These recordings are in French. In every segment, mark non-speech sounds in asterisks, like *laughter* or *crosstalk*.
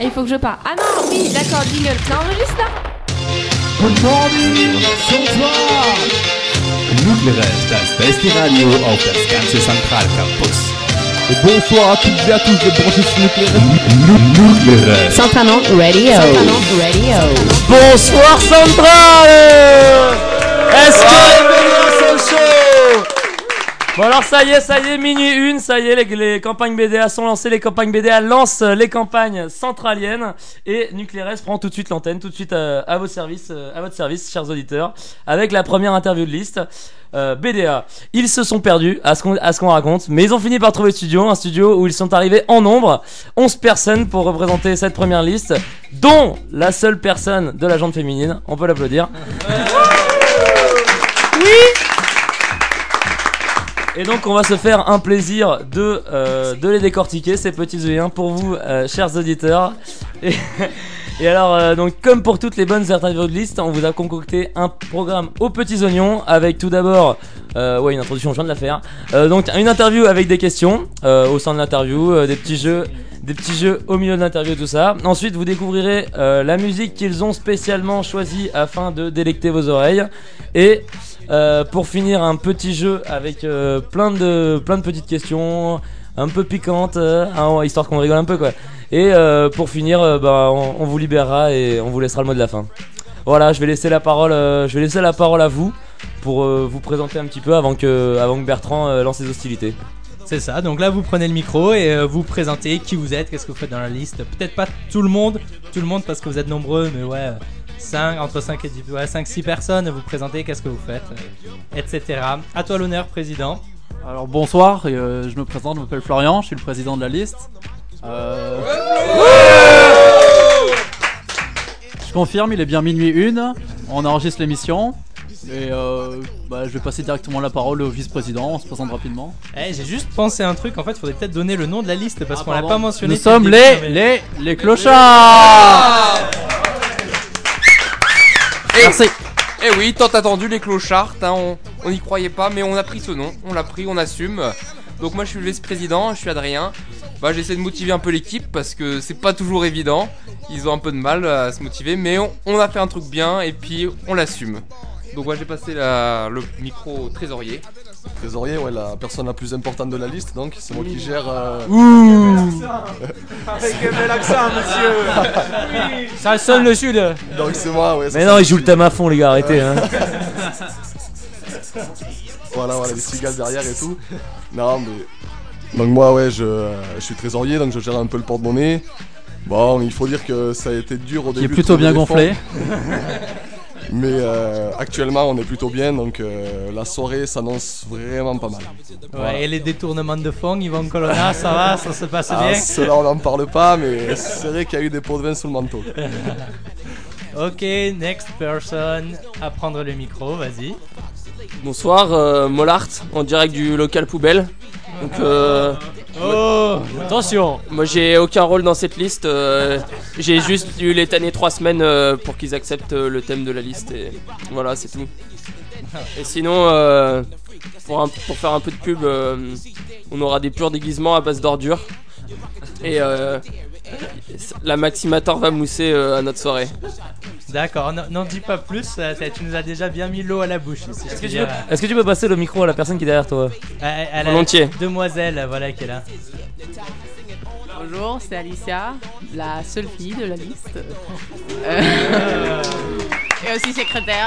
Et il faut que je parle. Ah non, oui, d'accord, jingle. Ça enregistre là Good morning, das beste Radio auf das ganze Zentralcampus. Et bonsoir à toutes et à tous de brancher sur. Centranon Radio. Centranon Radio. Bonsoir Central Est-ce que Bon alors ça y est, ça y est, minuit une, ça y est, les, campagnes BDA sont lancées, les campagnes BDA lancent les campagnes centraliennes et Nucleares prend tout de suite l'antenne, tout de suite euh, à, vos services, euh, à votre service, chers auditeurs, avec la première interview de liste. Euh, BDA, ils se sont perdus à ce qu'on raconte, mais ils ont fini par trouver le studio, un studio où ils sont arrivés en nombre, 11 personnes pour représenter cette première liste, dont la seule personne de la jante féminine, on peut l'applaudir. Et donc on va se faire un plaisir de, euh, de les décortiquer ces petits œillins pour vous euh, chers auditeurs. Et, et alors euh, donc comme pour toutes les bonnes interviews de liste, on vous a concocté un programme aux petits oignons avec tout d'abord euh, ouais une introduction je viens de la faire. Euh, donc une interview avec des questions euh, au sein de l'interview, des petits jeux des petits jeux au milieu de l'interview, tout ça. Ensuite, vous découvrirez euh, la musique qu'ils ont spécialement choisie afin de délecter vos oreilles. Et euh, pour finir, un petit jeu avec euh, plein, de, plein de petites questions, un peu piquantes, euh, hein, histoire qu'on rigole un peu, quoi. Et pour finir, bah, on, vous libérera et on vous laissera le mot de la fin. Voilà, je vais laisser la parole, je vais laisser la parole à vous pour vous présenter un petit peu avant que, avant que Bertrand lance ses hostilités. C'est ça, donc là vous prenez le micro et vous présentez qui vous êtes, qu'est-ce que vous faites dans la liste. Peut-être pas tout le monde, tout le monde parce que vous êtes nombreux, mais ouais, 5, entre 5 et 10, ouais, 5, 6 personnes, vous présentez qu'est-ce que vous faites, euh, etc. À toi l'honneur, président. Alors bonsoir, euh, je me présente, je m'appelle Florian, je suis le président de la liste. Euh, Je confirme, il est bien minuit une, on enregistre l'émission. Et euh, bah, je vais passer directement la parole au vice-président, on se présente rapidement. Eh, j'ai juste pensé à un truc, en fait, il faudrait peut-être donner le nom de la liste parce Ah, qu'on l'a pas mentionné. Nous sommes les, mais- les, les clochards Merci Eh oui, tant attendu les clochards, hein, on n'y croyait pas, mais on a pris ce nom, on l'a pris, on assume. Donc moi je suis le vice-président, je suis Adrien. Bah j'essaie de motiver un peu l'équipe parce que c'est pas toujours évident. Ils ont un peu de mal à se motiver, mais on, a fait un truc bien et puis on l'assume. Donc moi j'ai passé le micro trésorier. Trésorier, ouais, la personne la plus importante de la liste, donc c'est moi qui gère. euh, Avec un bel accent, monsieur. *laughs* Ça sonne le sud Donc c'est moi, ouais. Mais non, il joue le thème à fond, les gars, arrêtez. Hein. *laughs* Voilà, voilà, les cigales derrière et tout. *laughs* Non, mais. Donc moi, ouais, je, je suis trésorier, donc je gère un peu le porte-monnaie. Bon, il faut dire que ça a été dur au Qui début. est de plutôt bien gonflé. Mais euh, actuellement, on est plutôt bien, donc euh, la soirée s'annonce vraiment pas mal. Ouais, et les détournements de fonds, Yvan Colonna, ça va, *laughs* ça se passe Ah, bien cela, on n'en parle pas, mais c'est vrai qu'il y a eu des pots de vin sous le manteau. *laughs* Ok, next person à prendre le micro, vas-y. Bonsoir, euh, Mollart, en direct du local poubelle. Donc, euh, Oh Attention moi j'ai aucun rôle dans cette liste. euh, j'ai juste dû les tanner trois semaines euh, pour qu'ils acceptent euh, le thème de la liste. Et voilà, c'est tout. Et sinon, euh, pour, un- pour faire un peu de pub, euh, on aura des purs déguisements à base d'ordures. Et euh, la Maximator va mousser euh, à notre soirée. D'accord, n'en dis pas plus, euh, t'as- tu nous as déjà bien mis l'eau à la bouche. Est-ce que, tu peux, dire. est-ce que tu peux passer le micro à la personne qui est derrière toi Euh, elle a- Volontiers. Demoiselle, voilà, qui est là. Bonjour, c'est Alicia, la seule fille de la liste. Euh, Et aussi secrétaire.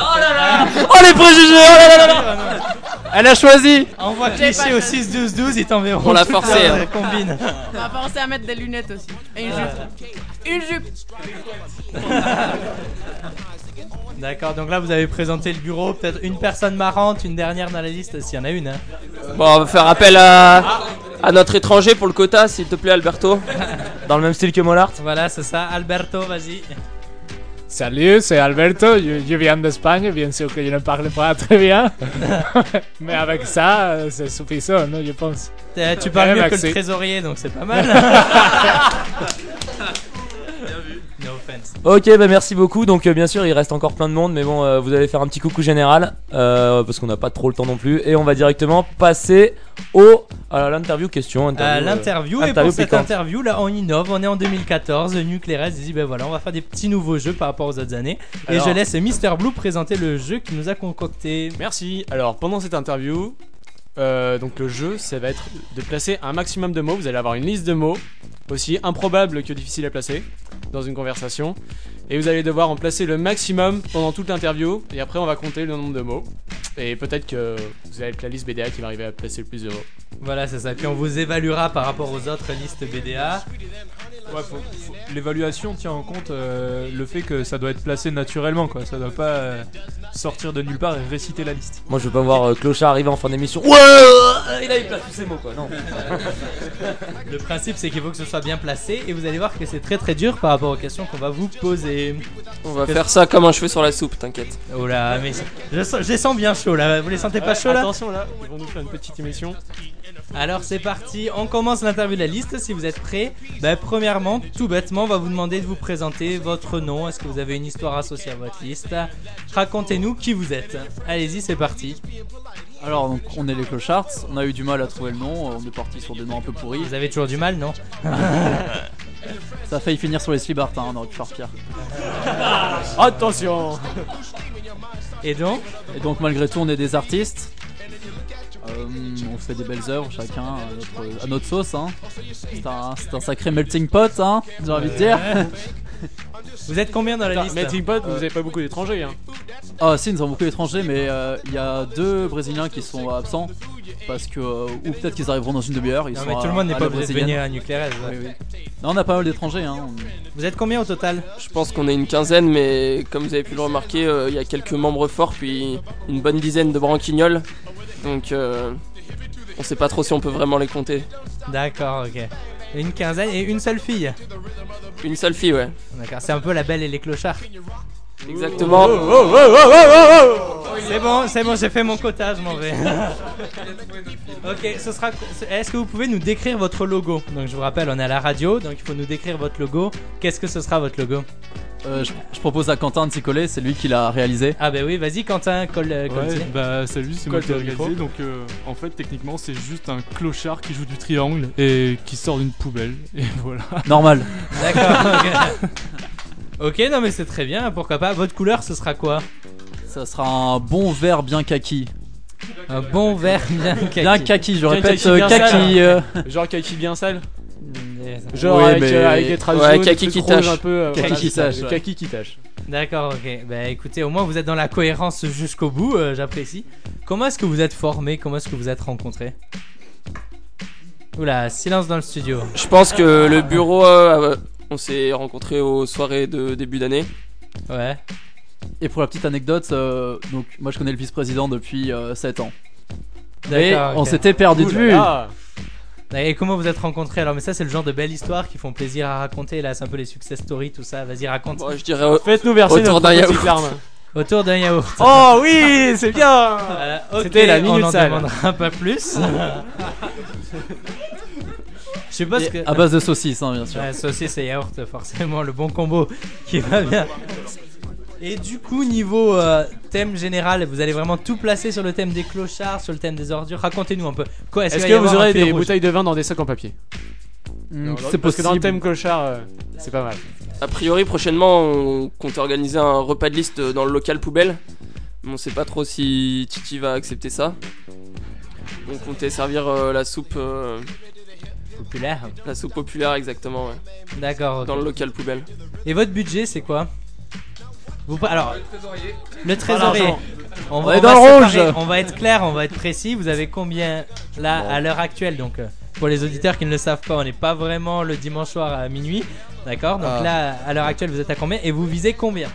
Oh les préjugés Oh là là là là Elle a choisi Envoie cliché au choisi. 6-12-12, ils t'enverront. On l'a forcé, hein. combine. On va penser à mettre des lunettes aussi. Et une jupe. Une jupe. *laughs* D'accord, donc là vous avez présenté le bureau, peut-être une personne marrante, une dernière dans la liste, s'il y en a une. Hein. Bon, on va faire appel à, à notre étranger pour le quota, s'il te plaît, Alberto. *laughs* Dans le même style que Mollart Voilà, c'est ça. Alberto, vas-y. Salut, c'est Alberto, je, je viens d'Espagne, bien sûr que je ne parle pas très bien. *laughs* Mais avec ça, c'est suffisant, non, je pense. Euh, tu parles Eh, mieux que le trésorier, donc c'est pas mal. *laughs* Ok, bah merci beaucoup. Donc, euh, bien sûr, il reste encore plein de monde, mais bon, euh, vous allez faire un petit coucou général euh, parce qu'on n'a pas trop le temps non plus. Et on va directement passer au à l'interview question. À euh, l'interview, et pour cette piquante. interview, là, on innove. On est en 2014. Nucleares dit ben voilà, on va faire des petits nouveaux jeux par rapport aux autres années. Alors- Et je laisse Mister Blue présenter le jeu qu'il nous a concocté. Merci. Alors pendant cette interview, euh, donc le jeu, ça va être de placer un maximum de mots. Vous allez avoir une liste de mots, aussi improbables que difficiles à placer, dans une conversation. Et vous allez devoir en placer le maximum pendant toute l'interview. Et après, on va compter le nombre de mots. Et peut-être que vous allez être la liste BDA qui va arriver à placer le plus de mots. Voilà, c'est ça. Puis on vous évaluera par rapport aux autres listes BDA. Ouais, faut- faut- L'évaluation tient en compte euh, le fait que ça doit être placé naturellement, quoi. Ça doit pas euh, sortir de nulle part et réciter la liste. Moi, je veux pas voir euh, Clochard arriver en fin d'émission. Ouais, il a eu place tous ces mots, quoi. Non. *laughs* Le principe, c'est qu'il faut que ce soit bien placé. Et vous allez voir que c'est très très dur par rapport aux questions qu'on va vous poser. On va faire ça comme un cheveu sur la soupe, t'inquiète. Oh là, mais je, sens- je les sens bien chaud là. Vous les sentez pas Ouais, chaud là Attention là, ils vont nous faire une petite émission. Alors c'est parti, on commence l'interview de la liste si vous êtes prêts. Bah, premièrement, tout bêtement, on va vous demander de vous présenter votre nom. Est-ce que vous avez une histoire associée à votre liste? Racontez-nous qui vous êtes. Allez-y, c'est parti. Alors, donc, on est les clochards, on a eu du mal à trouver le nom, on est parti sur des noms un peu pourris. Vous avez toujours du mal, non *laughs* Ça a failli finir sur les slibards, hein, on aurait pu faire pire. Attention Et donc Et donc, malgré tout, on est des artistes. Euh, on fait des belles œuvres, chacun à notre, à notre sauce. Hein. C'est un, c'est un sacré melting pot, hein, j'ai envie de dire. *laughs* Vous êtes combien dans la liste Melting Pot, vous avez pas beaucoup d'étrangers. Hein. Ah si, nous avons beaucoup d'étrangers, mais euh, il y a deux Brésiliens qui sont absents parce que euh, ou peut-être qu'ils arriveront dans une demi-heure. Ils Non mais tout le monde n'est pas obligé de venir à Nucléaire. Oui, oui. Non, on a pas mal d'étrangers. Hein. Vous êtes combien au total Je pense qu'on est une quinzaine, mais comme vous avez pu le remarquer, euh, il y a quelques membres forts, puis une bonne dizaine de branquignoles. Donc euh, on sait pas trop si on peut vraiment les compter. D'accord, ok. Une quinzaine et une seule fille. Une seule fille, ouais. D'accord, c'est un peu la belle et les clochards. Exactement. C'est bon, c'est bon, j'ai fait mon quota, je m'en vais. *laughs* ok, ce sera. Est-ce que vous pouvez nous décrire votre logo? Donc je vous rappelle, on est à la radio, donc il faut nous décrire votre logo. Qu'est-ce que ce sera votre logo? Euh, je, je propose à Quentin de s'y coller, c'est lui qui l'a réalisé. Ah bah oui, vas-y Quentin, colle, euh, colle Ouais, bah salut, c'est moi qui réalisé. Donc euh, en fait, techniquement, c'est juste un clochard qui joue du triangle et qui sort d'une poubelle. Et *laughs* voilà. Normal. D'accord. *laughs* ok. non mais c'est très bien, pourquoi pas. Votre couleur, ce sera quoi Ça sera un bon vert bien kaki. Un bon vert bien kaki. Bien kaki, je Bien répète kaki euh, bien kaki. sale. euh, Genre kaki bien sale. Genre Oui, avec, mais- euh, avec des traces Ouais, jaunes, kaki qui tache. un peu. euh, Kaki voilà, qui c'est ça, ouais. Kaki qui tâche. D'accord, ok. Bah écoutez, au moins vous êtes dans la cohérence jusqu'au bout, euh, j'apprécie. Comment est-ce que vous êtes formés Comment est-ce que vous êtes rencontrés Oula, silence dans le studio. Je pense que le bureau, euh, on s'est rencontrés aux soirées de début d'année. Ouais. Et pour la petite anecdote, euh, donc moi je connais le vice-président depuis 7 ans. Et D'accord, on ok. s'était perdu de Ouh là vue. là. Et comment vous êtes rencontrés alors? Mais ça, c'est le genre de belles histoires qui font plaisir à raconter. Là, c'est un peu les success stories, tout ça. Vas-y, raconte. Bon, je dirais euh, Faites-nous verser Autour notre d'un yaourt. Autour d'un yaourt. *laughs* Oh oui, c'est bien. Euh, ok, C'était la minute on en sale. demandera pas plus. *laughs* Je sais pas ce que. À base de saucisses, hein, bien sûr. Ouais, saucisse et yaourt, forcément, le bon combo qui va bien. Et du coup, niveau euh, thème général, vous allez vraiment tout placer sur le thème des clochards, sur le thème des ordures. Racontez-nous un peu. Quoi, Est-ce va que vous aurez des bouteilles de vin dans des sacs en papier Mm, Non, c'est Parce que dans le thème clochard, euh, c'est pas mal. A priori, prochainement, on compte organiser un repas de liste dans le local poubelle. Mais on sait pas trop si Titi va accepter ça. On comptait servir euh, la soupe, euh, Populaire. la soupe populaire exactement, ouais, D'accord. ok. dans le local poubelle. Et votre budget, c'est quoi? Vous, pa- Alors, le trésorier. l'argent. On, On est on dans va le séparer, rouge. On va être clair, on va être précis. Vous avez combien là à l'heure actuelle? Donc, euh, pour les auditeurs qui ne le savent pas, on n'est pas vraiment le dimanche soir à minuit. D'accord? Donc Ah. là, à l'heure actuelle, vous êtes à combien? Et vous visez combien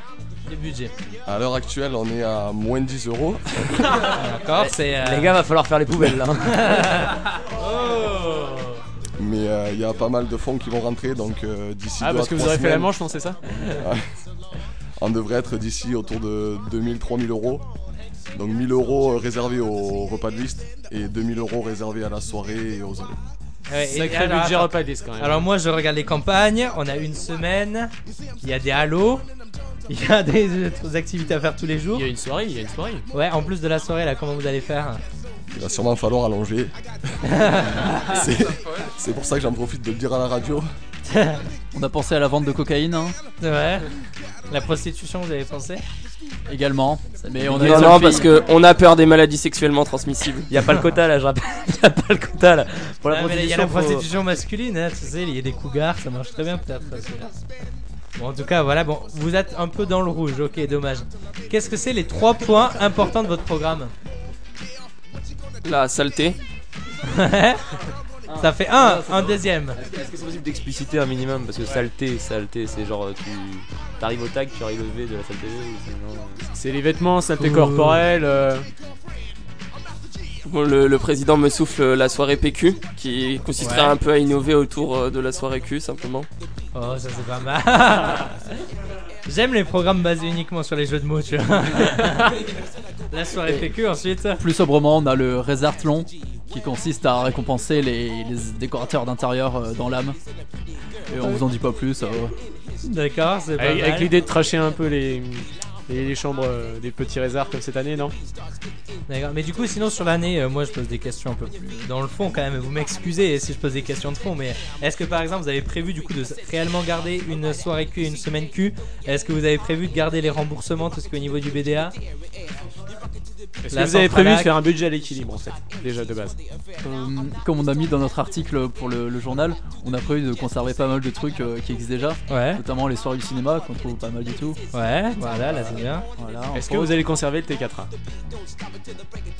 Le budget? À l'heure actuelle, on est à moins de 10 euros. *laughs* D'accord C'est. euh, Les gars, va falloir faire les poubelles là. *laughs* *laughs* Oh Mais euh, il y a pas mal de fonds qui vont rentrer, donc euh, d'ici Ah, deux parce à que vous aurez fait la manche, non, c'est ça *laughs* On devrait être d'ici autour de 2000-3000 euros. Donc 1000 euros réservés au repas de liste et 2000 euros réservés à la soirée et aux œuvres. Ouais, et Sacré alors, budget repas liste, quand même. Alors moi je regarde les campagnes, on a une semaine, il y a des halos, il y a des, des activités à faire tous les jours. Il y a une soirée, il y a une soirée. Ouais, en plus de la soirée là, comment vous allez faire? Il va sûrement falloir allonger. *laughs* C'est- pour ça que j'en profite de le dire à la radio. *laughs* On a pensé à la vente de cocaïne hein, Ouais. La prostitution, vous avez pensé? Également. Mais on a non, non, parce filles. que on a peur des maladies sexuellement transmissibles. Il y a pas le quota là, je rappelle. *laughs* Il y a pas le quota là. Pour la mais Il y a la prostitution, faut- masculine, hein, tu sais, il y a des cougars, ça marche très bien peut-être. Bon, en tout cas, voilà, bon, vous êtes un peu dans le rouge, ok, dommage. Qu'est-ce que c'est les trois points importants de votre programme? La saleté. *laughs* Ça fait un, un deuxième. Est-ce que c'est possible d'expliciter un minimum Parce que saleté, saleté, c'est genre tu t'arrives au tag, tu arrives au V de la saleté sinon. C'est les vêtements, saleté corporelle. euh, Bon, le, le président me souffle la soirée PQ, qui consisterait Ouais. un peu à innover autour euh, de la soirée Q simplement. Oh, ça c'est pas mal. *laughs* J'aime les programmes basés uniquement sur les jeux de mots, tu vois. *laughs* La soirée PQ ensuite. Plus sobrement, on a le Résertlon qui consiste à récompenser les, les décorateurs d'intérieur euh, dans l'âme. Et on vous en dit pas plus. euh, D'accord, c'est pas avec l'idée de tracher un peu les, les, les chambres euh, des petits réserves comme cette année, non? D'accord, mais du coup, sinon sur l'année, euh, moi je pose des questions un peu plus dans le fond quand même. Vous m'excusez si je pose des questions de fond, mais est-ce que par exemple vous avez prévu du coup de réellement garder une soirée Q et une semaine Q Est-ce que vous avez prévu de garder les remboursements, tout ce qui est au niveau du BDA Est-ce que vous avez prévu de faire un budget à l'équilibre en fait, déjà de base Euh, comme on a mis dans notre article pour le, le journal, on a prévu de conserver pas mal de trucs euh, qui existent déjà, Ouais. notamment les soirées du cinéma qu'on trouve pas mal du tout. Ouais, voilà, là c'est bien. Voilà, Est-ce que vous allez conserver le T4A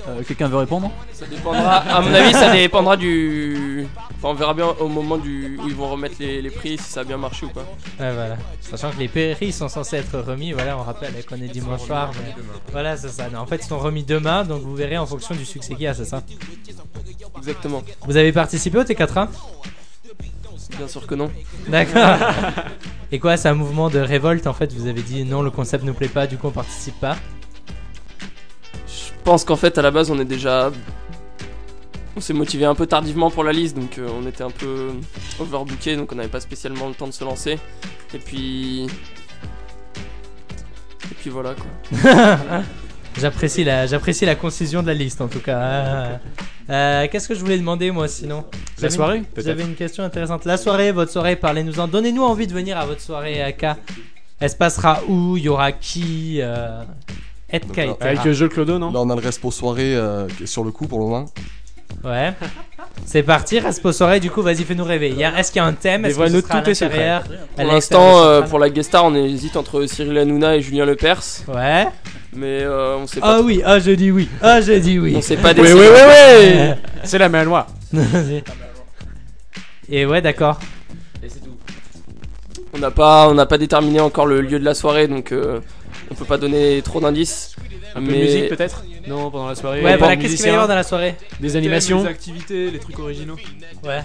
Euh, Quelqu'un veut répondre? Ça dépendra, à mon avis, ça dépendra du. Enfin, on verra bien au moment du... où ils vont remettre les, les prix si ça a bien marché ou pas. Ouais, voilà. Sachant que les prix sont censés être remis, voilà, on rappelle qu'on est dimanche soir. mais- Voilà, c'est ça. Non, en fait, ils sont remis demain, donc vous verrez en fonction du succès qu'il y a, c'est ça Exactement. Vous avez participé au T4A Bien sûr que non. D'accord. Et quoi, c'est un mouvement de révolte en fait Vous avez dit non, le concept nous plaît pas, du coup on participe pas. Je pense qu'en fait, à la base, on est déjà. On s'est motivé un peu tardivement pour la liste, donc euh, on était un peu overbooké, donc on n'avait pas spécialement le temps de se lancer. Et puis. Et puis voilà quoi. *laughs* J'apprécie la, j'apprécie la concision de la liste en tout cas. Euh, euh, Qu'est-ce que je voulais demander moi sinon? La J'avais soirée, une- peut-être J'avais une question intéressante. La soirée, votre soirée, parlez-nous-en. Donnez-nous envie de venir à votre soirée AK. Elle se passera où? Il y aura qui euh... Edka, Donc. Avec euh, Joe Clodo, non? Là, on a le Respo soirée euh, qui est sur le coup pour le moment. Ouais. C'est parti, Respo soirée. Du coup, vas-y, fais-nous rêver. Il y a- Est-ce qu'il y a un thème? Est-ce que ce Dévoile-nous sera à tous tes secrets. l'intérieur, à Pour l'extérieur l'instant, euh, pour la guest star, on hésite entre Cyril Hanouna et Julien Lepers. Ouais. Mais euh, on sait pas. Ah oui, ah je dis oui. Ah je dis oui. On sait pas *laughs* Oui, oui, oui, oui C'est la même loi. *laughs* Et ouais, d'accord. Et c'est tout. On n'a pas, on n'a pas déterminé encore le lieu de la soirée, donc euh, on peut pas donner trop d'indices. Un peu Mais- de musique peut-être Non, pendant la soirée. Ouais, voilà, qu'est-ce qu'il va y avoir dans la soirée Des animations. Les activités, les trucs originaux. Ouais.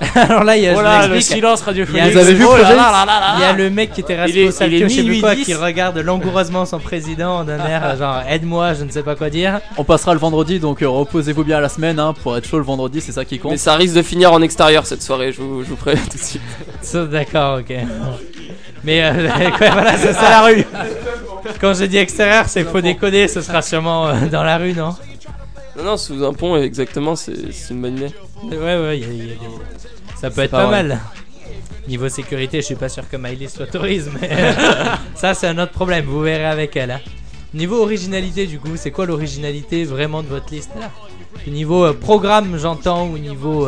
*laughs* Alors là, il y a, le silence il y radiophonique. a- Vous avez vu Oh là là il y a le mec qui était Il responsable, il je sais plus quoi, 10. qui regarde langoureusement son président d'un *laughs* air genre aide-moi, je ne sais pas quoi dire. On passera le vendredi, donc euh, reposez-vous bien la semaine hein, pour être chaud le vendredi, c'est ça qui compte. Mais ça risque de finir en extérieur cette soirée, je vous, je vous préviens tout de suite. *laughs* D'accord, ok. Mais euh, *laughs* quoi, voilà, c'est ça la rue. Quand je dis extérieur, c'est faut décoder, ce sera sûrement euh, dans la rue, non? Non, non, sous un pont, exactement, c'est une bonne idée. Ouais, ouais, y a- y a des- ça peut être pas mal. Niveau sécurité, je suis pas sûr que Miley l'autorise, mais *laughs* ça c'est un autre problème, vous verrez avec elle. hein. Niveau originalité, du coup, c'est quoi l'originalité vraiment de votre liste là? Niveau euh, programme, j'entends, ou niveau.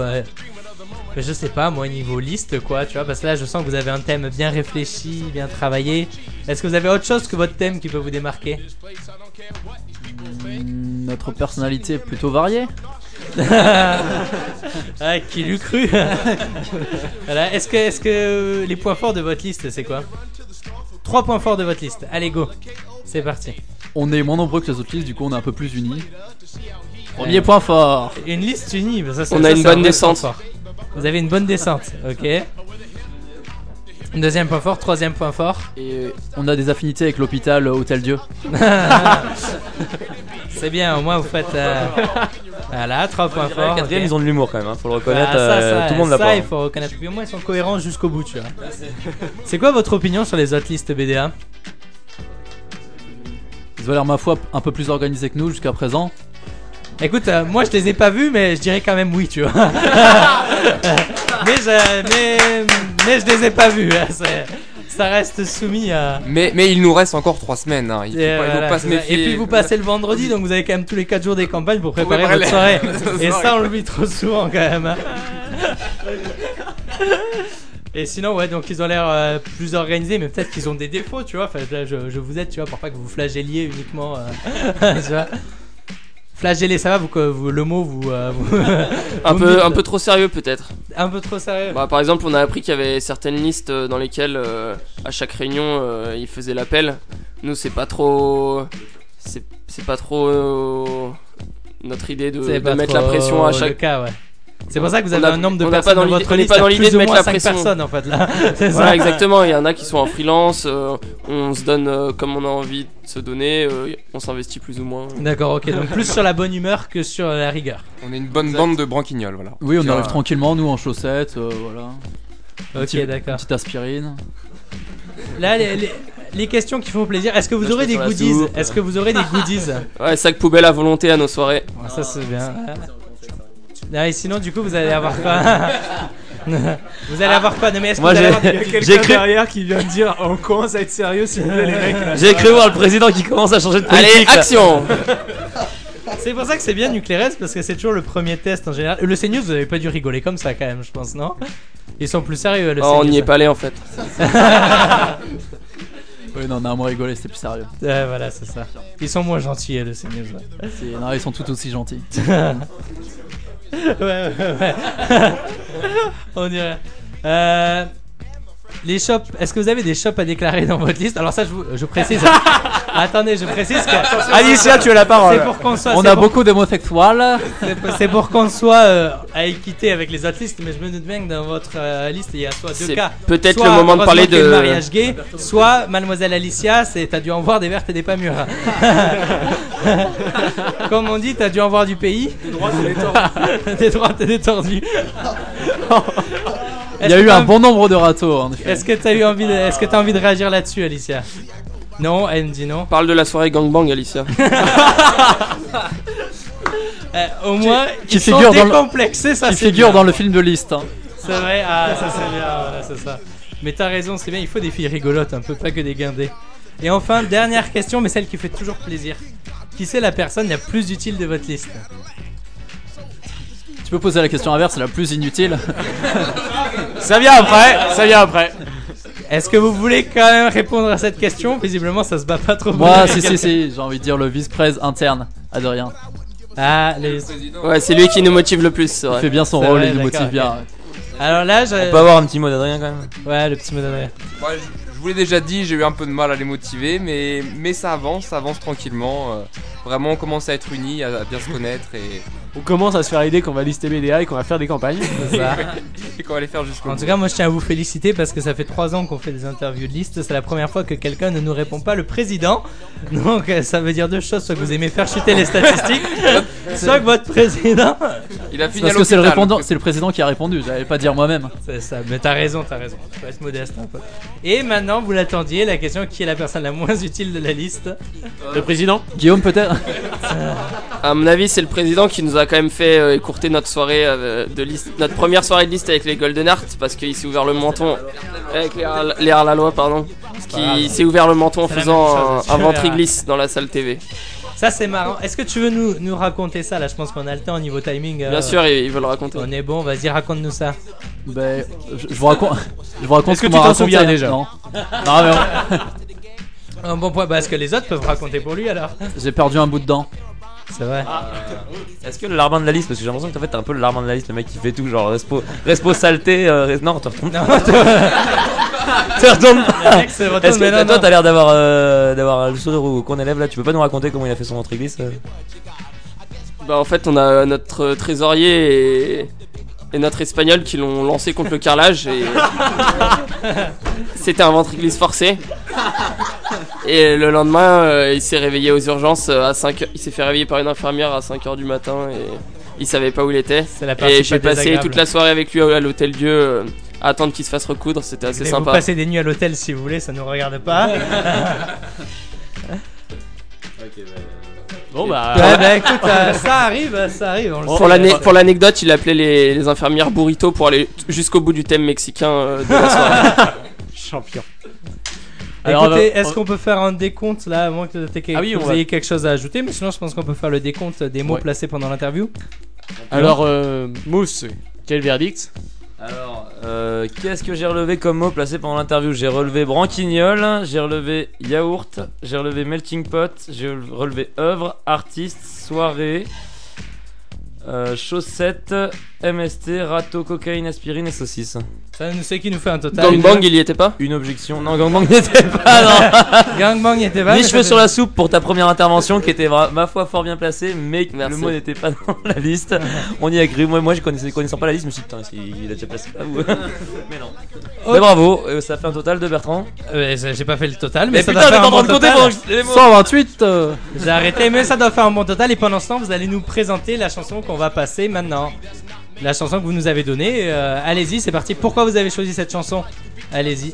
Je sais pas, moi, niveau liste, quoi, tu vois, parce que là je sens que vous avez un thème bien réfléchi, bien travaillé. Est-ce que vous avez autre chose que votre thème qui peut vous démarquer? Hmm, Notre personnalité est plutôt variée. *laughs* Ah, qui l'eût cru? *laughs* Voilà, Est-ce que, est-ce que euh, les points forts de votre liste, c'est quoi? Trois points forts de votre liste. Allez, go. C'est parti. On est moins nombreux que les autres listes, du coup on est un peu plus unis. Premier Euh, point fort. Une liste unie, bah, ça, c'est- On ça, a une un bonne vrai descente. Vous avez une bonne descente, ok. Deuxième point fort, troisième point fort. Et on a des affinités avec l'hôpital euh, Hôtel Dieu. *laughs* c'est bien, au moins vous faites. euh, Voilà, 3 points forts. quatrième, ils ont de l'humour quand même, hein, faut le reconnaître. Ah, ça, euh, ça, tout le monde l'a ça, pas. il hein. faut reconnaître. Puis au moins, ils sont cohérents jusqu'au bout, tu vois. C'est quoi votre opinion sur les autres listes BDA Ils ont l'air, ma foi, un peu plus organisés que nous jusqu'à présent. Écoute, euh, moi je les ai pas vus, mais je dirais quand même oui, tu vois. *laughs* mais, je, mais, mais je les ai pas vus. hein, c'est- ça reste soumis à. Mais, mais il nous reste encore 3 semaines. Hein. Il faut, Et, pas, il faut voilà, pas se c'est ça. méfier. Et puis vous passez le vendredi, donc vous avez quand même tous les 4 jours des campagnes pour préparer préparer votre soirée. *laughs* la Et soirée. ça, on l'oublie trop souvent quand même. hein. *laughs* Et sinon, ouais, donc ils ont l'air euh, plus organisés, mais peut-être qu'ils ont des défauts, tu vois. Enfin, là, je, je vous aide, tu vois, pour pas que vous flagelliez uniquement. euh, tu vois. Flageller, ça va, vous, le mot, vous. euh, vous- *laughs* Un peu, dites- un peu trop sérieux peut-être. Un peu trop sérieux. Bah, par exemple, on a appris qu'il y avait certaines listes euh, dans lesquelles, euh, à chaque réunion, ils faisaient l'appel. Nous, c'est pas trop. C'est c'est pas trop. notre idée de, de mettre la pression à chaque. cas, ouais. C'est pour ça que vous avez a- un nombre de on n'a personnes pas dans votre on n'est liste, pas dans l'idée de mettre la cinq pression. personnes, en fait, là. *laughs* Voilà, exactement. Il y en a qui sont en freelance. euh, on se donne euh, comme on a envie de se donner. euh, on s'investit plus ou moins. D'accord, ok. Donc plus sur la bonne humeur que sur la rigueur. On est une bonne bande de branquignoles, voilà. Oui, on arrive tranquillement, nous en chaussettes, euh, voilà. Ok, petit- d'accord. Petite aspirine. Là, les, les- les questions qui font plaisir. Est-ce que vous aurez des goodies? Est-ce que vous aurez des goodies? Ouais, sac poubelle à volonté à nos soirées. Ah, Ça, c'est bien. Ah, et sinon, du coup, vous allez avoir quoi *laughs* Vous allez avoir quoi Non, mais est-ce que Moi, vous allez j'ai- avoir quelqu'un cru- derrière qui vient de dire on commence à être sérieux s'il vous plaît les mecs. là. J'ai cru voir le président qui commence à changer de politique. Allez, action C'est pour ça que c'est bien Nuclérez parce que c'est toujours le premier test en général. Le CNews, vous avez pas dû rigoler comme ça quand même, je pense, non? Ils sont plus sérieux, le Oh, On CNews. n'y est pas allé en fait. *laughs* Oui, non, on a un mot rigolé, c'était plus sérieux. Ouais, voilà, c'est ça. Ils sont moins gentils, le CNews. ouais. C'est- Non, ils sont tout aussi gentils. *laughs* ouais, ouais, ouais. On dirait. Euh, les shops, est-ce que vous avez des shops à déclarer dans votre liste? Alors ça, je, vous- je précise. *laughs* Attendez, je précise que. Alicia, tu as la parole. C'est pour qu'on soit. On a pour- beaucoup d'homosexuels. c'est pour- C'est pour qu'on soit euh, à équité avec les autres listes, mais je me doute bien que dans votre euh, liste, il y a soit deux C'est cas. peut-être le moment de parler de- mariage gay, soit Mademoiselle Alicia, c'est t'as dû en voir des vertes et des pas mûres. *laughs* Comme on dit, t'as dû en voir du pays. Des droites et des tordus. *laughs* des droites et des tordus. Il y a eu un bon nombre de râteaux, en effet. Est-ce que t'as eu envie de, est-ce que t'as envie de réagir là-dessus, Alicia? Non, elle me dit non. Parle de la soirée gangbang, Alicia. *laughs* Euh, au moins, qui ils sont figure dans le- décomplexés, ça qui c'est figure bien. dans le film de liste. hein. C'est vrai, ah ça c'est bien, voilà, c'est ça. Mais t'as raison, c'est bien, il faut des filles rigolotes un peu, pas que des guindés. Et enfin, dernière question, mais celle qui fait toujours plaisir. Qui c'est la personne la plus utile de votre liste? Tu peux poser la question inverse, c'est la plus inutile. *laughs* Ça vient après, ça vient après. Est-ce que vous voulez quand même répondre à cette question? Visiblement, ça se bat pas trop. Moi, bien si, si, si, j'ai envie de dire le vice-presse interne, Adrien. Ah, les... Ouais, c'est lui qui nous motive le plus, Il fait bien son rôle, vrai, il nous motive bien. Alors là, je... On peut avoir un petit mot d'Adrien quand même. Ouais, le petit mot d'Adrien. Ouais, je- je vous l'ai déjà dit, j'ai eu un peu de mal à les motiver, mais, mais ça avance, ça avance tranquillement. euh, vraiment, on commence à être unis, à, à bien se connaître et, On commence à se faire l'idée qu'on va lister BDA et qu'on va faire des campagnes. *laughs* Ça. et qu'on va les faire jusqu'au En bout. tout cas, moi je tiens à vous féliciter parce que ça fait trois ans qu'on fait des interviews de liste. C'est la première fois que quelqu'un ne nous répond pas le président. Donc euh, ça veut dire deux choses soit que vous aimez faire chuter les statistiques, *laughs* soit que votre président. Il a fini Parce que c'est le, répondant- c'est le président qui a répondu, j'allais pas dire moi-même. C'est ça, mais t'as raison, t'as raison. Faut être modeste un peu. Et maintenant, vous l'attendiez, la question qui est la personne la moins utile de la liste? Le président? Guillaume peut-être? À mon avis, c'est le président qui nous a quand même fait euh, écourter notre soirée euh, de liste, notre première soirée de liste avec les Golden Hearts parce qu'il s'est ouvert le menton avec les, pardon, parce qu'il s'est ouvert le menton en faisant un, un ventre glisse dans la salle TV. Ça c'est marrant. Est-ce que tu veux nous, nous raconter ça? Là Je pense qu'on a le temps au niveau timing. euh, Bien sûr, il, il veut le raconter. On est bon, vas-y, raconte-nous ça. Ben, je, je vous raconte. Je vous raconte Est-ce que tu t'en souviens déjà? Non. Non, mais *laughs* Un bon point, parce que les autres peuvent raconter pour lui alors? j'ai perdu un bout de dent. C'est vrai. Est-ce que le larbin de la liste Parce que j'ai l'impression que en fait t'es un peu le larbin de la liste, le mec qui fait tout, genre respo, respo saleté. euh, res- Non, te *laughs* retourne. Te mec Est-ce que mais non, toi non. t'as l'air d'avoir euh, d'avoir le sourire au qu'on élève là Tu peux pas nous raconter comment il a fait son ventre glisse euh? Bah en fait, on a notre trésorier et, et notre espagnol qui l'ont lancé contre le carrelage et *laughs* c'était un ventre glisse forcé. Et le lendemain, euh, il s'est réveillé aux urgences euh, à 5 Il s'est fait réveiller par une infirmière à 5h du matin et il savait pas où il était. la Et j'ai pas passé toute la soirée avec lui à l'hôtel Dieu euh, à attendre qu'il se fasse recoudre. C'était assez Mais sympa. Vous passez des nuits à l'hôtel si vous voulez, ça nous regarde pas. Bon bah. Ouais, bah écoute, euh, ça arrive, ça arrive. on le Pour sait. l'ane- pour l'anecdote, il appelait les, les infirmières burrito pour aller jusqu'au bout du thème mexicain euh, de la soirée. *laughs* Champion. Alors, Écoutez, on est-ce qu'on peut faire un décompte là, à moins que Ah oui, que vous va- ayez quelque chose à ajouter, mais sinon je pense qu'on peut faire le décompte des mots Ouais. placés pendant l'interview. Alors, euh, Mousse, quel verdict? Alors, euh, qu'est-ce que j'ai relevé comme mot placé pendant l'interview? J'ai relevé branquignol, j'ai relevé yaourt, j'ai relevé melting pot, j'ai relevé œuvre, artiste, soirée, euh, chaussettes, MST, râteau, cocaïne, aspirine et saucisse. Ça nous c'est qui nous fait un total. Gangbang, il y était pas Une objection. Non, gangbang n'y était pas, *laughs* non Gangbang n'y était pas. Mais cheveux sur la soupe pour ta première intervention qui était ma foi fort bien placée, mais le mot n'était pas dans la liste. On y a cru. Moi, moi je connaissais, connaissant pas la liste, je me suis dit, putain, il a déjà placé là ou *laughs* Mais non. Mais bravo, euh, ça fait un total de Bertrand. Euh, J'ai pas fait le total, mais, Mais ça putain, doit t'es faire en un train bon de compter total. pendant que je disais les mots. 128 euh, J'ai arrêté, mais ça doit faire un bon total. Et pendant ce temps, vous allez nous présenter la chanson qu'on va passer maintenant. La chanson que vous nous avez donnée. Euh, Allez-y, c'est parti. Pourquoi vous avez choisi cette chanson? Allez-y.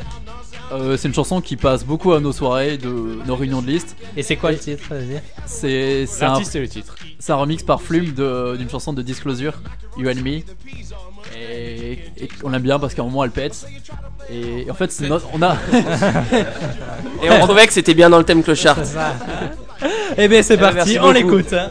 Euh, c'est une chanson qui passe beaucoup à nos soirées, de nos réunions de liste. Et c'est quoi le titre? C'est c'est un, L'artiste et le titre. c'est un remix par Flume de- d'une chanson de Disclosure, You and Me. Et, et on l'aime bien parce qu'à un moment elle pète. Et en fait, c'est notre- on a. Et on trouvait que c'était bien dans le thème clochard. Ça. Eh bien, c'est Eh ben, parti. On l'écoute. hein.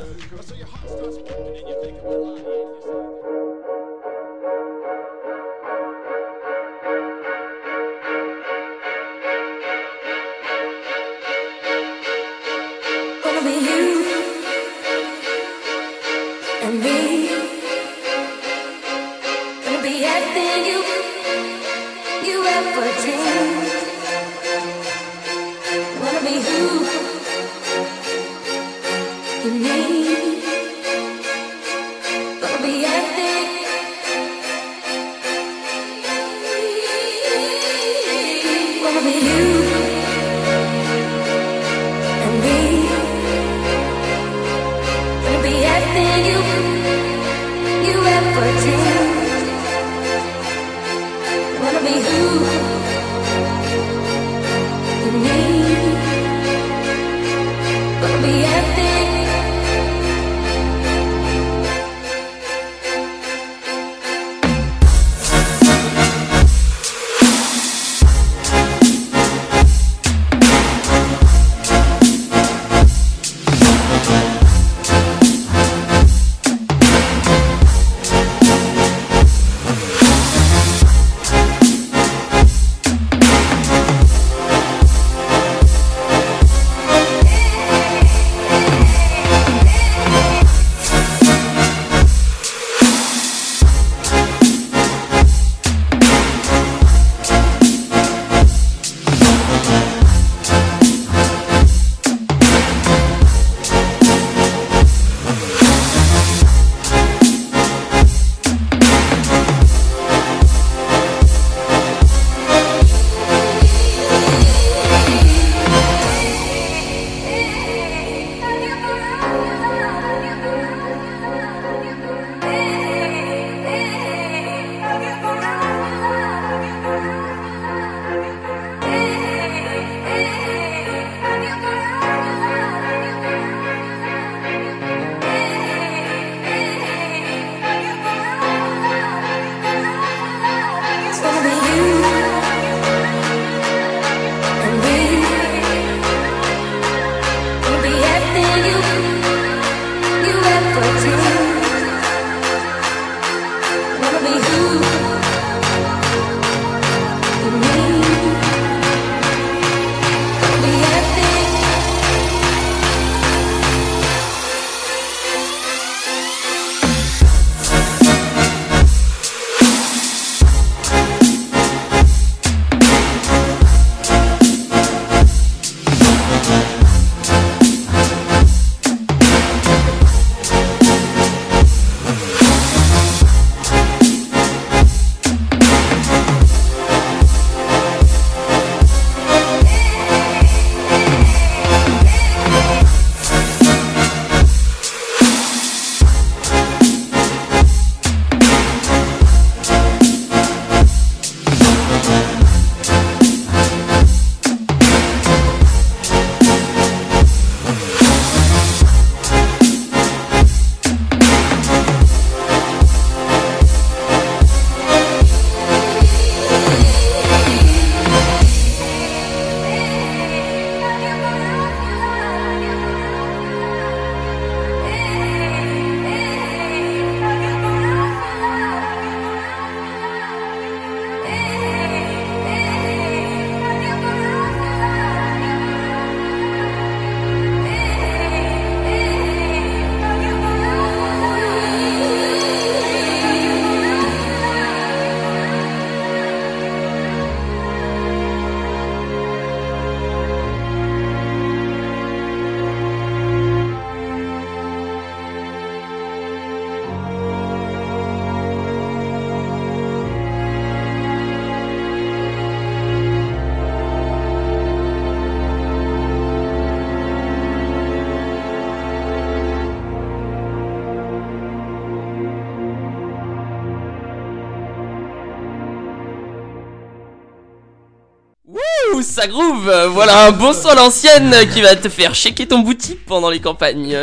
Ça groove Voilà un bon son à l'ancienne qui va te faire shaker ton boutique pendant les campagnes.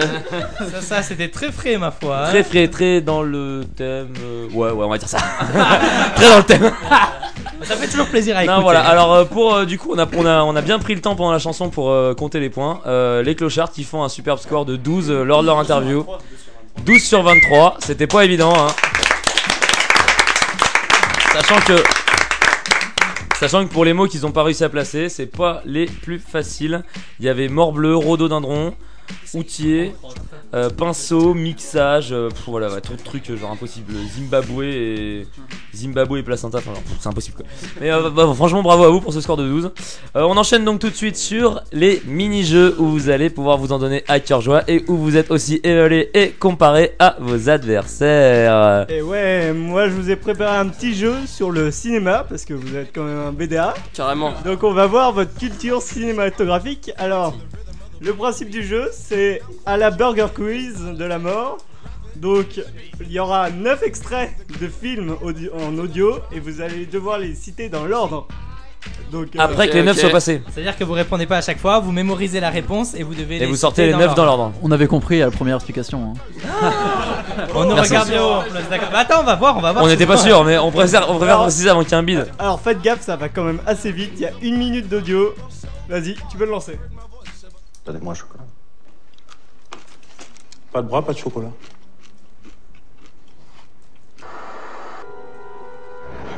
Ça, ça c'était très frais, ma foi. hein. Très frais, très dans le thème. euh, Ouais, ouais, on va dire ça. *laughs* très dans le thème. Ça fait toujours plaisir à écouter. Non, voilà. Alors, euh, pour euh, du coup, on a, on, a, on a bien pris le temps pendant la chanson pour euh, compter les points. Euh, les clochards qui font un superbe score de 12 euh, lors de leur interview. 12 sur 23, c'était pas évident. Hein. Sachant que. Sachant que pour les mots qu'ils ont pas réussi à placer, c'est pas les plus faciles. Il y avait mort-bleu, rhododendron, outiller, euh, pinceau, mixage, euh, pff, voilà, ouais, trop de trucs euh, genre impossible. Zimbabwe et Zimbabwe et placenta, enfin, genre, pff, c'est impossible quoi. Mais euh, bah, franchement, bravo à vous pour ce score de 12. Euh, on enchaîne donc tout de suite sur les mini-jeux où vous allez pouvoir vous en donner à cœur joie et où vous êtes aussi évalué et comparé à vos adversaires. Et ouais, moi je vous ai préparé un petit jeu sur le cinéma parce que vous êtes quand même un BDA. Carrément. Donc on va voir votre culture cinématographique. Alors, le principe du jeu, c'est à la Burger Quiz de la mort. Donc, il y aura 9 extraits de films en audio et vous allez devoir les citer dans l'ordre. Donc, euh, Après que les 9 soient passés. C'est-à-dire que vous répondez pas à chaque fois, vous mémorisez la réponse et vous devez Et les vous sortez les 9 dans l'ordre. On avait compris à la première explication. hein. On nous Merci. regarde bien haut d'accord. Bah attends, on va voir, on va voir. On n'était pas sûr, mais on préfère, on préfère Alors- préciser avant qu'il y ait un bide. Alors faites gaffe, ça va quand même assez vite. Il y a une minute d'audio. Vas-y, tu peux le lancer. Donnez-moi un chocolat. Pas de bras, pas de chocolat.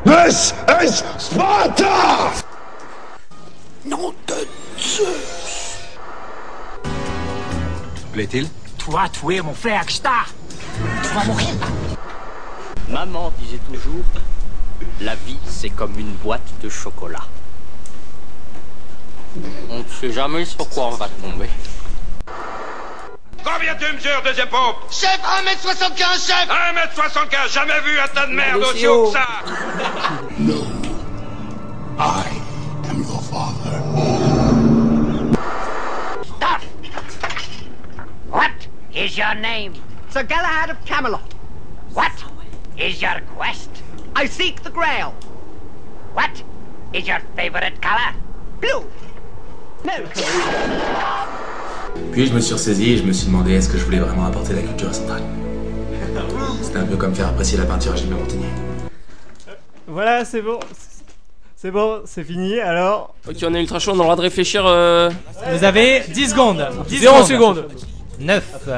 This is Sparta! Nom de Zeus Plaît-il? Tu vas tuer mon frère Star Tu vas mourir Maman disait toujours, la vie c'est comme une boîte de chocolat. On ne sait jamais sur quoi on va tomber. Combien tu mesures, deuxième pompe Chef, 1m75, chef 1m75, jamais vu un tas de merde aussi haut que ça Stop! What is your name? Sir Galahad of Camelot. What is your quest? I seek the Grail. What is your favorite color? Blue. No. Puis je me suis ressaisi et je me suis demandé est-ce que je voulais vraiment apporter la culture centrale. C'était un peu comme faire apprécier la peinture à Gilbert Montagnier. Voilà, c'est bon. C'est bon, c'est fini. Alors, Ok, on est ultra chaud, on a le droit de réfléchir. euh, Vous avez 10 secondes. 10 Zéro secondes. 9,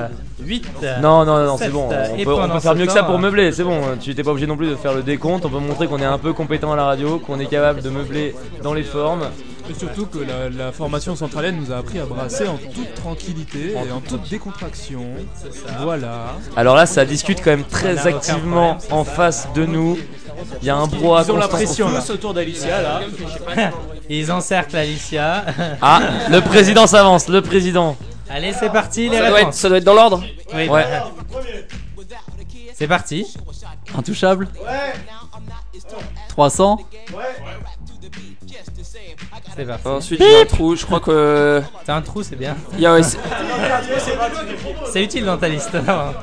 8. Non, non, non, c'est bon. euh, On peut, on peut faire mieux que ça pour meubler, c'est bon. Tu t'es pas obligé non plus de faire le décompte. On peut montrer qu'on est un peu compétent à la radio, qu'on est capable de meubler dans les formes. Et surtout que la, la formation centralienne nous a appris à brasser en toute tranquillité et en toute décontraction. Voilà. Alors là, ça discute quand même très activement en face de nous. Il y a un brouhaha Ils ont la constant. pression, là. Tous autour d'Alicia là. *laughs* Ils encerclent Alicia. *laughs* Ah, le président s'avance, le président. Allez, c'est parti, les Ça doit, être, réponses. ça doit être dans l'ordre Oui, Ouais. bah, C'est parti. Intouchable Ouais 300 C'est parti. Ensuite, j'ai un trou, je crois que. T'as un trou, c'est bien. Il y a OS... C'est utile dans ta liste.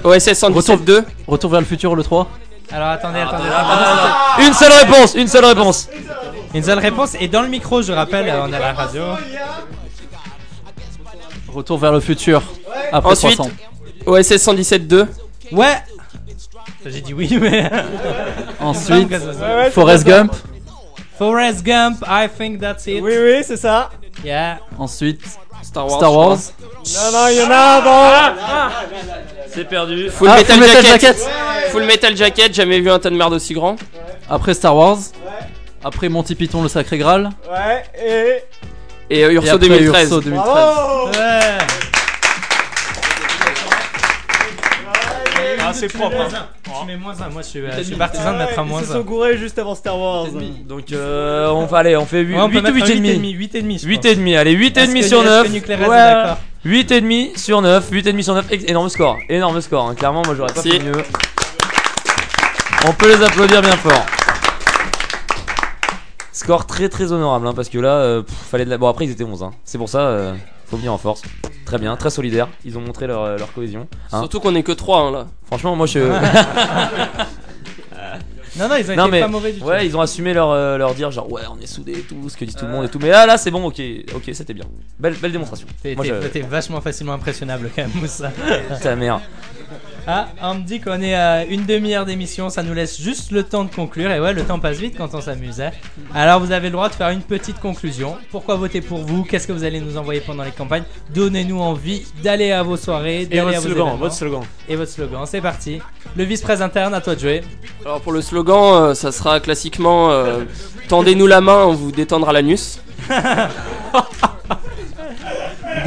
OSS 117.2. Retour vers le futur le 3 Alors attendez, attendez. Une seule réponse, une seule réponse. Une seule réponse et dans le micro, je rappelle, on est à la radio. Retour vers le futur après Ensuite, 300. OSS 117.2. Ouais. J'ai dit oui, mais. Ensuite, *laughs* Ouais, ouais, Forrest. Gump. Forrest Gump, I think that's it. oui, oui, c'est ça. Yeah. Ensuite, Star Wars. Star Wars. Non, non, il y en a avant. C'est perdu. Full, Ah, metal, Full Metal jacket. Jacket. Full Metal Jacket, jamais vu un tas de merde aussi grand. Après Star Wars. Après Monty Python le Sacré Graal. Ouais, et. Et Et Urso après 2013. Urso 2013. Bravo Ouais. Ah, c'est propre. hein. Tu mets moins 1, moi je suis, je suis partisan de mettre un Ils moins se 1. sont gourés juste avant Star Wars. Donc euh, on va aller, on fait 8, Ouais, on peut ou mettre 8 un et 8 demi. et demi, 8 et demi, je 8 pense. et demi, allez 8 et Est-ce demi que- sur est-ce 9. que Nuclérez est d'accord 8 et demi sur 9, 8 et demi sur 9, ex- énorme score, énorme score, hein. clairement moi j'aurais pas fait mieux. On peut les applaudir bien fort. Score très très honorable hein, parce que là, euh, pff, fallait de la... Bon après ils étaient 11, hein. c'est pour ça, euh, faut venir en force. Très bien, très solidaire, ils ont montré leur, leur cohésion. hein. Surtout qu'on est que 3 là. Franchement moi je... *laughs* Non, non, ils ont Non, été mais pas mauvais du tout. ouais, ils ont assumé leur, euh, leur dire genre ouais, on est soudés et tout, ce que dit tout le monde et tout. Mais là, là, c'est bon, ok, ok, c'était bien. Belle, belle démonstration. T'es Moi, t'es- je- t'es vachement facilement impressionnable quand même, Moussa. Ta mère. *laughs* Ah, on me dit qu'on est à une demi-heure d'émission, ça nous laisse juste le temps de conclure. Et ouais, le temps passe vite quand on s'amuse. hein. Alors vous avez le droit de faire une petite conclusion. Pourquoi voter pour vous? Qu'est-ce que vous allez nous envoyer pendant les campagnes? Donnez-nous envie d'aller à vos soirées, d'aller votre à vos slogan, événements. votre slogan. Et votre slogan, c'est parti. Le vice-presse interne, à toi de jouer. Alors pour le slogan, euh, ça sera classiquement euh, Tendez-nous la main, on vous détendra l'anus. *laughs* *laughs*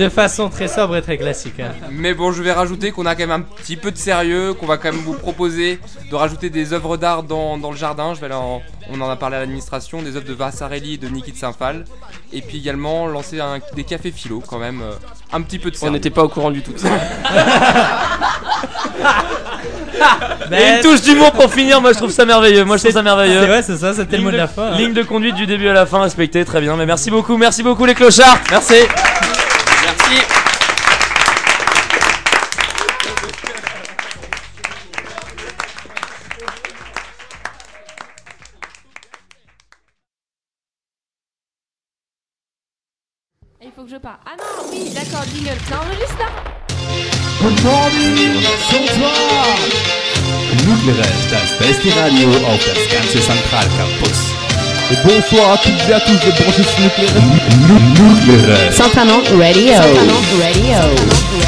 De façon très sobre et très classique. hein. Mais bon, je vais rajouter qu'on a quand même un petit peu de sérieux, qu'on va quand même vous proposer de rajouter des œuvres d'art dans, dans le jardin. Je vais aller en- on en a parlé à l'administration, des œuvres de Vassarelli et de Niki de Saint-Phal. Et puis également lancer un- des cafés philo quand même. euh, un petit peu de On sérieux. n'était pas au courant du tout de ça. *laughs* Et une touche d'humour pour finir, moi je trouve ça merveilleux. Moi je trouve ça merveilleux. C'est vrai, c'est ça, c'était le Ligne mot de la fin, hein. Ligne de conduite du début à la fin respectée, très bien. Mais merci beaucoup, merci beaucoup les clochards. Merci. Merci. Je parle. Ah non, oui, d'accord, jingle. Ça enregistre là Good morning, bonsoir. Nucleares, das beste Radio auf das ganze Zentralcampus. Et bonsoir à toutes et à tous de brancher sur Nucleares. Nucleares. Centralement Radio. Centralement Radio.